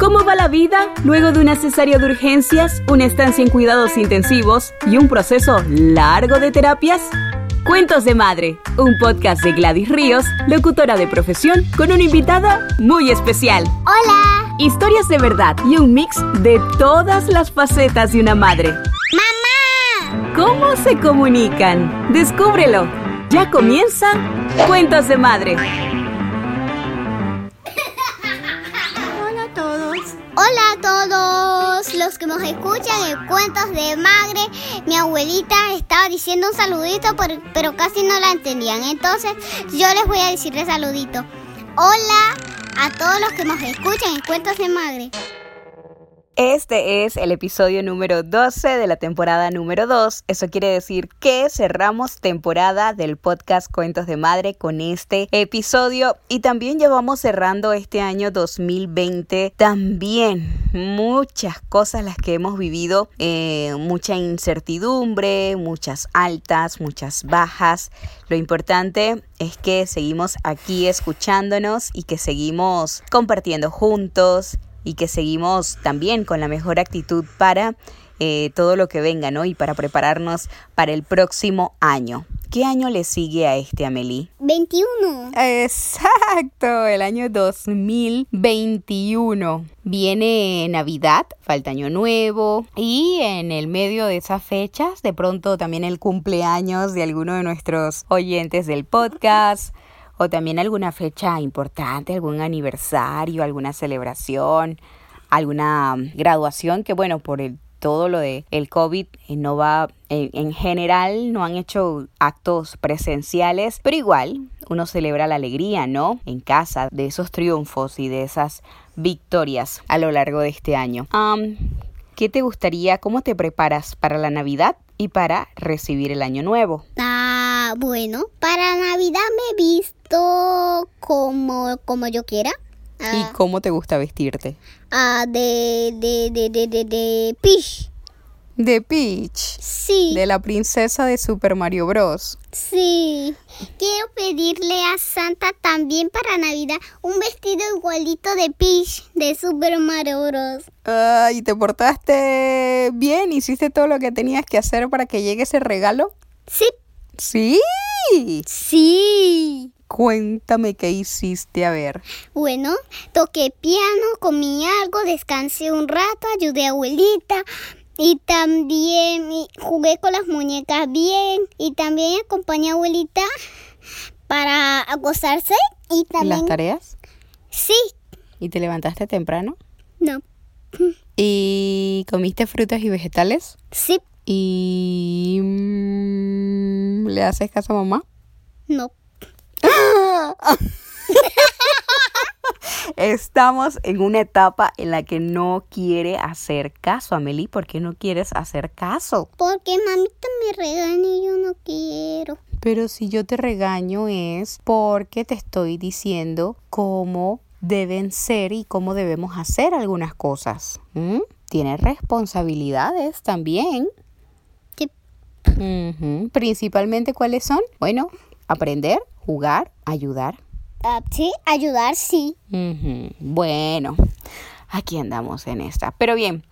¿Cómo va la vida luego de una cesárea de urgencias, una estancia en cuidados intensivos y un proceso largo de terapias? Cuentos de Madre, un podcast de Gladys Ríos, locutora de profesión, con una invitada muy especial. Hola. Historias de verdad y un mix de todas las facetas de una madre. ¡Mamá! ¿Cómo se comunican? Descúbrelo. Ya comienza Cuentos de Madre. Hola a todos los que nos escuchan en Cuentos de Madre. Mi abuelita estaba diciendo un saludito, pero, pero casi no la entendían. Entonces yo les voy a decirle saludito. Hola a todos los que nos escuchan en Cuentos de Madre. Este es el episodio número 12 de la temporada número 2. Eso quiere decir que cerramos temporada del podcast Cuentos de Madre con este episodio y también llevamos cerrando este año 2020 también muchas cosas las que hemos vivido, eh, mucha incertidumbre, muchas altas, muchas bajas. Lo importante es que seguimos aquí escuchándonos y que seguimos compartiendo juntos y que seguimos también con la mejor actitud para eh, todo lo que venga, ¿no? Y para prepararnos para el próximo año. ¿Qué año le sigue a este, Amelie? 21. Exacto, el año 2021. Viene Navidad, falta Año Nuevo y en el medio de esas fechas, de pronto también el cumpleaños de alguno de nuestros oyentes del podcast o también alguna fecha importante, algún aniversario, alguna celebración, alguna graduación que bueno, por el todo lo de el COVID eh, no va en, en, general no han hecho actos presenciales, pero igual uno celebra la alegría, ¿no? En casa de esos triunfos y de esas victorias a lo largo de este año. ¿Qué te gustaría? ¿Cómo te preparas para la Navidad y para recibir el año nuevo? Ah, bueno, para Navidad me he visto como, como yo quiera. Ah, ¿Y cómo te gusta vestirte? Ah, de, de, de, de, de, de Peach. ¿De Peach? Sí. De la princesa de Super Mario Bros. Sí. Quiero pedirle a Santa también para Navidad un vestido igualito de Peach de Super Mario Bros. Ay, ¿te portaste bien? ¿Hiciste todo lo que tenías que hacer para que llegue ese regalo? Sí. ¿Sí? Sí. Cuéntame qué hiciste, a ver. Bueno, toqué piano, comí algo, descansé un rato, ayudé a abuelita, y también jugué con las muñecas bien. Y también acompañé a abuelita para acostarse. Y también... ¿Las tareas? Sí. ¿Y te levantaste temprano? No. ¿Y comiste frutas y vegetales? Sí. ¿Y mmm, le haces caso a mamá? No. Estamos en una etapa en la que no quiere hacer caso, Amelie. ¿Por qué no quieres hacer caso? Porque mamita me regaña y yo no quiero. Pero si yo te regaño es porque te estoy diciendo cómo deben ser y cómo debemos hacer algunas cosas. ¿Mm? Tienes responsabilidades también. Sí. Uh -huh. Principalmente, ¿cuáles son? Bueno, aprender, jugar, ayudar. Uh, sí, ayudar, sí. Uh -huh. Bueno, aquí andamos en esta. Pero bien,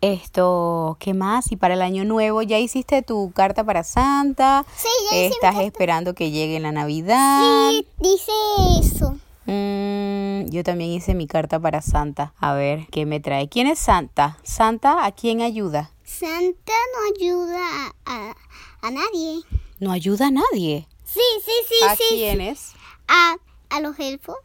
esto, ¿qué más? Y para el año nuevo, ¿ya hiciste tu carta para Santa? Sí, ya hice ¿Estás esperando que llegue la Navidad? Sí, dice eso. Mm, yo también hice mi carta para Santa. A ver, ¿qué me trae? ¿Quién es Santa? ¿Santa a quién ayuda? Santa no ayuda a, a nadie. ¿No ayuda a nadie? Sí, sí, sí, ¿A sí. quiénes? A, a los elfos.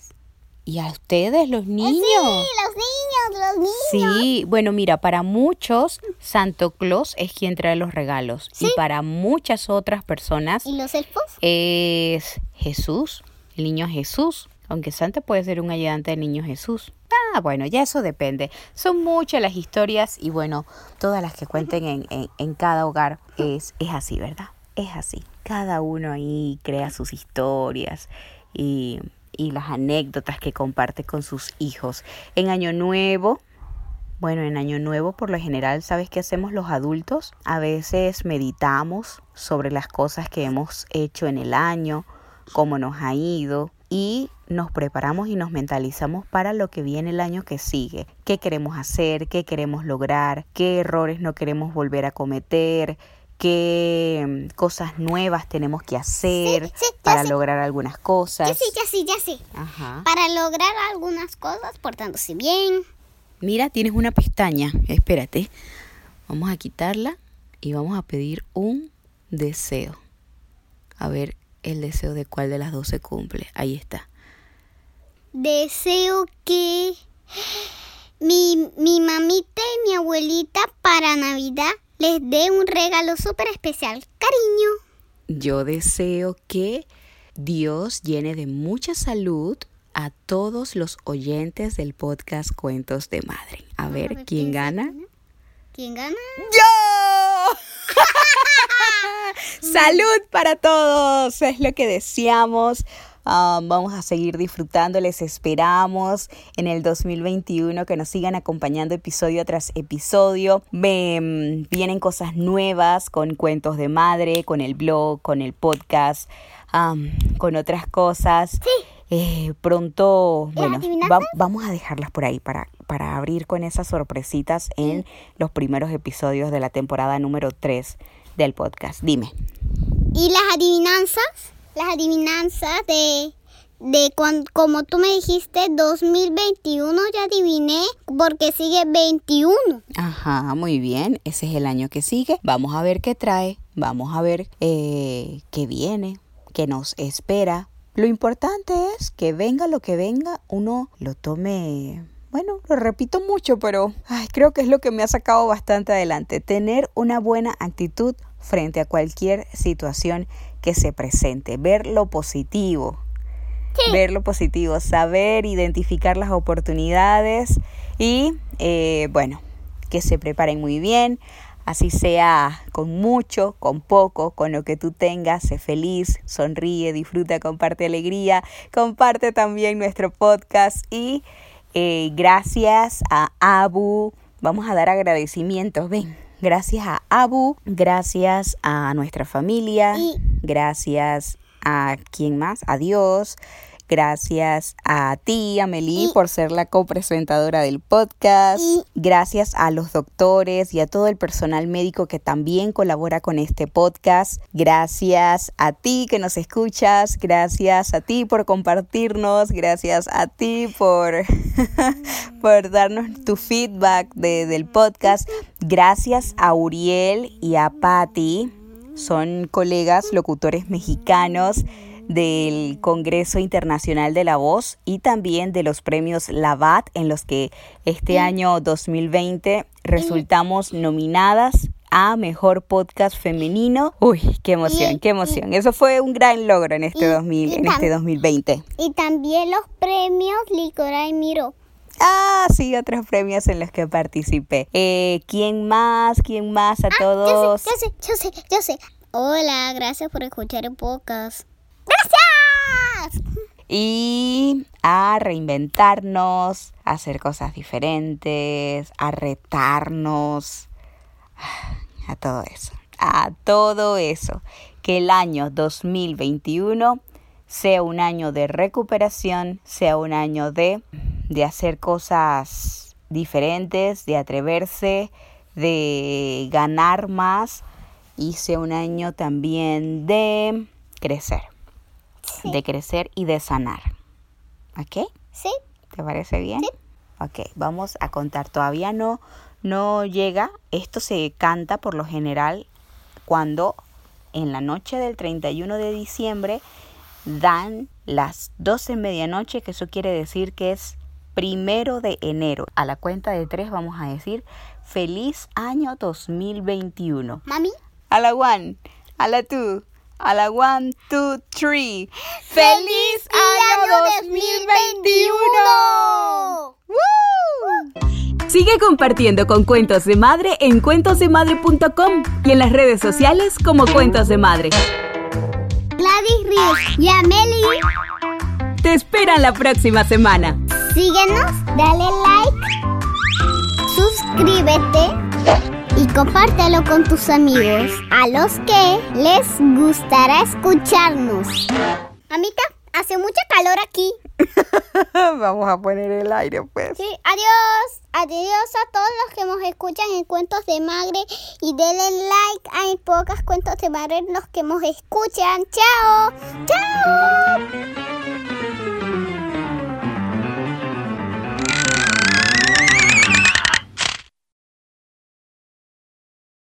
¿Y a ustedes, los niños? Sí, los niños, los niños. Sí, bueno, mira, para muchos Santo Claus es quien trae los regalos. ¿Sí? Y para muchas otras personas ¿Y los elfos? es Jesús, el niño Jesús. Aunque Santa puede ser un ayudante del niño Jesús. Ah, bueno, ya eso depende. Son muchas las historias y bueno, todas las que cuenten en, en, en cada hogar es, es así, ¿verdad? Es así. Cada uno ahí crea sus historias y, y las anécdotas que comparte con sus hijos. En Año Nuevo, bueno, en Año Nuevo por lo general, ¿sabes qué hacemos los adultos? A veces meditamos sobre las cosas que hemos hecho en el año, cómo nos ha ido y nos preparamos y nos mentalizamos para lo que viene el año que sigue. ¿Qué queremos hacer? ¿Qué queremos lograr? ¿Qué errores no queremos volver a cometer? Qué cosas nuevas tenemos que hacer para lograr algunas cosas. Ya sí, ya sí, ya sí. Ajá. Para lograr algunas cosas, portándose bien. Mira, tienes una pestaña. Espérate. Vamos a quitarla y vamos a pedir un deseo. A ver el deseo de cuál de las dos se cumple. Ahí está. Deseo que mi, mi mamita y mi abuelita para Navidad les dé un regalo súper especial. Cariño. Yo deseo que Dios llene de mucha salud a todos los oyentes del podcast Cuentos de Madre. A, ver, ¿quién gana? ¿Quién gana? ¡Yo! Salud para todos, es lo que deseamos. Um, vamos a seguir disfrutando, les esperamos en el 2021 que nos sigan acompañando episodio tras episodio. Mm, vienen cosas nuevas con cuentos de madre, con el blog, con el podcast, um, con otras cosas. Eh, pronto, bueno, vamos a dejarlas por ahí para, para abrir con esas sorpresitas en los primeros episodios de la temporada número 3 del podcast. Dime. ¿Y las adivinanzas? Las adivinanzas de, de como tú me dijiste, 2021 ya adiviné porque sigue 21. Ajá, muy bien, ese es el año que sigue. Vamos a ver qué trae, vamos a ver eh, qué viene, qué nos espera. Lo importante es que venga lo que venga, uno lo tome bueno, lo repito mucho, pero ay, creo que es lo que me ha sacado bastante adelante. Tener una buena actitud frente a cualquier situación que se presente, ver lo positivo, ver lo positivo, saber identificar las oportunidades y eh, bueno, que se preparen muy bien, así sea con mucho, con poco, con lo que tú tengas, sé feliz, sonríe, disfruta, comparte alegría, comparte también nuestro podcast y eh, gracias a Abu, vamos a dar agradecimientos, ven Gracias a Abu, gracias a nuestra familia, gracias a quién más, a Dios, Gracias a ti, Amelie, por ser la copresentadora del podcast. Gracias a los doctores y a todo el personal médico que también colabora con este podcast. Gracias a ti que nos escuchas. Gracias a ti por compartirnos. Gracias a ti por, por darnos tu feedback del podcast. Gracias a Uriel y a Patti. Son colegas locutores mexicanos del Congreso Internacional de la Voz y también de los premios Lavat en los que este año 2020 resultamos nominadas a Mejor Podcast Femenino. Uy, qué emoción, qué emoción. Eso fue un gran logro en este, 2000, en este 2020. Y también los premios Licora y Miro. Ah, sí, otros premios en los que participé. Eh, ¿Quién más? ¿Quién más? A ah, todos. Yo sé, yo sé, yo sé, Hola, gracias por escuchar el podcast. ¡Gracias! Y a reinventarnos, a hacer cosas diferentes, a retarnos, a todo eso, a todo eso. Que el año 2021 sea un año de recuperación, sea un año de, de hacer cosas diferentes, de atreverse, de ganar más y sea un año también de crecer de crecer y de sanar. ¿Ok? Sí. ¿Te parece bien? Sí. Ok, vamos a contar. Todavía no, no llega. Esto se canta por lo general cuando en la noche del 31 de diciembre dan las 12 medianoche, que eso quiere decir que es primero de enero. A la cuenta de tres vamos a decir feliz año 2021. Mami. A la one, a la two, a la one, two, three. ¡Feliz año 2021! Sigue compartiendo con Cuentos de Madre en cuentosdemadre.com y en las redes sociales como Cuentos de Madre. Gladys Ríos y Amelie te esperan la próxima semana. Síguenos, dale like, suscríbete y compártelo con tus amigos a los que les gustará escucharnos. Amita, hace mucha calor aquí. Vamos a poner el aire, pues. Sí, adiós. Adiós a todos los que nos escuchan en Cuentos de Madre y denle like a pocas Cuentos de Madre los que nos escuchan. Chao. Chao.